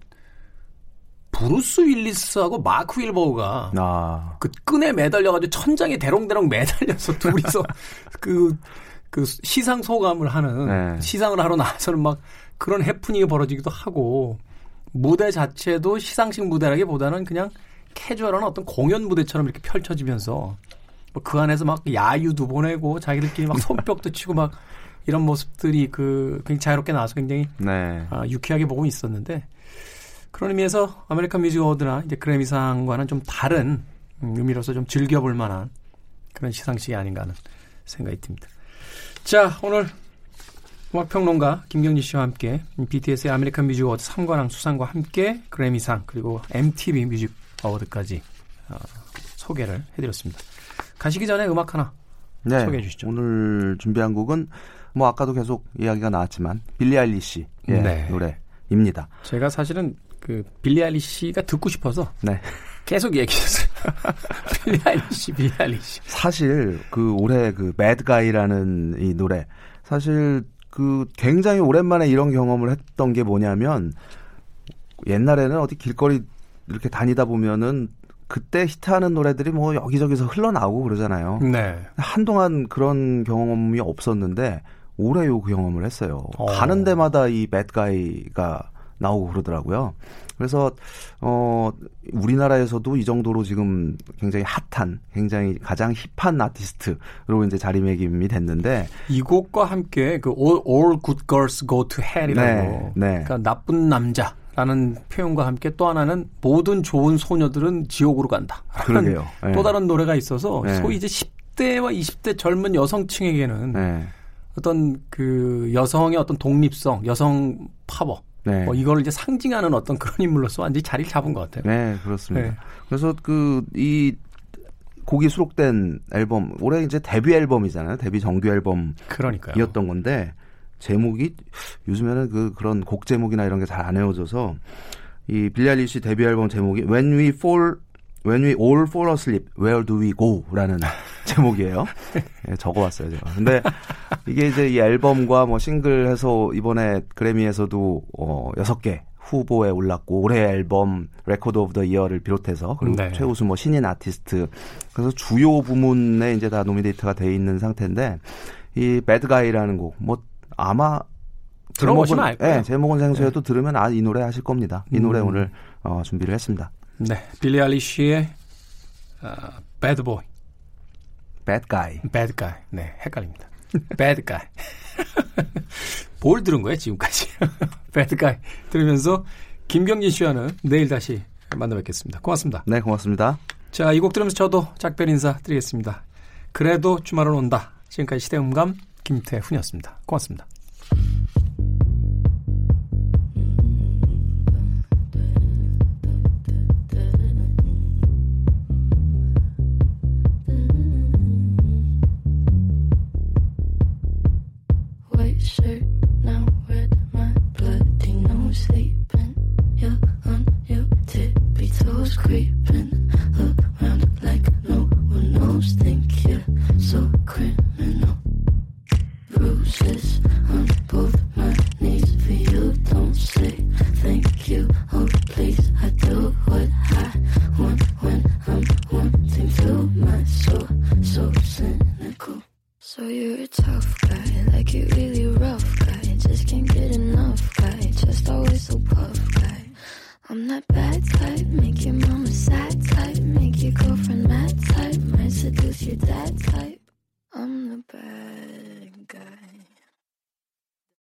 브루스 윌리스하고 마크 월버그가 아. 그 끈에 매달려가지고 천장에 대롱대롱 매달려서 둘이서 그, 그 시상 소감을 하는 네. 시상을 하러 나서는 막 그런 해프닝이 벌어지기도 하고 무대 자체도 시상식 무대라기보다는 그냥 캐주얼한 어떤 공연 무대처럼 이렇게 펼쳐지면서 뭐 그 안에서 막 야유도 보내고 자기들끼리 막 손뼉도 치고 막 이런 모습들이 그 굉장히 자유롭게 나와서 굉장히 네. 아, 유쾌하게 보고 있었는데 그런 의미에서 아메리칸 뮤직 어워드나 이제 그래미상과는 좀 다른 음, 의미로서 좀 즐겨볼 만한 그런 시상식이 아닌가 하는 생각이 듭니다. 자, 오늘 음악평론가 김경지 씨와 함께 BTS의 American Music Award 3관왕 수상과 함께 그래미상 그리고 MTV 뮤직 어워드까지 어, 소개를 해드렸습니다. 가시기 전에 음악 하나 네. 소개해 주시죠. 오늘 준비한 곡은 뭐 아까도 계속 이야기가 나왔지만 빌리 아일리시 의 네. 노래입니다. 제가 사실은 그 빌리 아일리시가 듣고 싶어서 네. 계속 얘기했어요. 빌리 아일리시, 빌리 아일리시. 사실 그 올해 그 매드가이라는 이 노래 사실 그 굉장히 오랜만에 이런 경험을 했던 게 뭐냐면 옛날에는 어디 길거리 이렇게 다니다 보면은 그때 히트하는 노래들이 뭐 여기저기서 흘러나오고 그러잖아요. 네. 한동안 그런 경험이 없었는데 올해 요 경험을 했어요. 어. 가는 데마다 이 배드가이가 나오고 그러더라고요. 그래서 어 우리나라에서도 이 정도로 지금 굉장히 핫한, 굉장히 가장 힙한 아티스트로 이제 자리매김이 됐는데 이 곡과 함께 그 All, All Good Girls Go to Hell이라고 네, 네. 그러니까 나쁜 남자 라는 표현과 함께 또 하나는 모든 좋은 소녀들은 지옥으로 간다. 그러게요. 네. 또 다른 노래가 있어서 네. 소위 이제 10대와 20대 젊은 여성층에게는 네. 어떤 그 여성의 어떤 독립성, 여성 파워 네. 뭐 이걸 이제 상징하는 어떤 그런 인물로서 완전히 자리를 잡은 것 같아요. 네, 그렇습니다. 네. 그래서 그 이 곡이 수록된 앨범 올해 이제 데뷔 앨범이잖아요. 데뷔 정규 앨범 그러니까요. 이었던 건데 제목이 요즘에는 그 그런 곡 제목이나 이런 게 잘 안 외워져서 이 빌리 아일리시 데뷔 앨범 제목이 When We Fall When We All Fall Asleep Where Do We Go라는 제목이에요. 예, 적어왔어요 제가. 근데 이게 이제 이 앨범과 뭐 싱글 해서 이번에 그래미에서도 어 여섯 개 후보에 올랐고 올해 앨범 Record of the Year를 비롯해서 그리고 네. 최우수 뭐 신인 아티스트 그래서 주요 부문에 이제 다 nominate가 돼 있는 상태인데 이 Bad Guy라는 곡 뭐 아마 들어보시면 알 거예요. 예, 제목은 생소해도 들으면 아 이 노래 하실 겁니다. 이 노래 음. 오늘 어, 준비를 했습니다. 네, 빌리 알리시의 아, Bad Boy, Bad Guy. Bad Guy. 네, 헷갈립니다. Bad Guy. 뭘 들은 거예요 지금까지? Bad Guy 들으면서 김경진 씨와는 내일 다시 만나 뵙겠습니다. 고맙습니다. 네, 고맙습니다. 자, 이 곡 들으면서 저도 작별 인사 드리겠습니다. 그래도 주말은 온다. 지금까지 시대음감 김태훈이었습니다. 고맙습니다.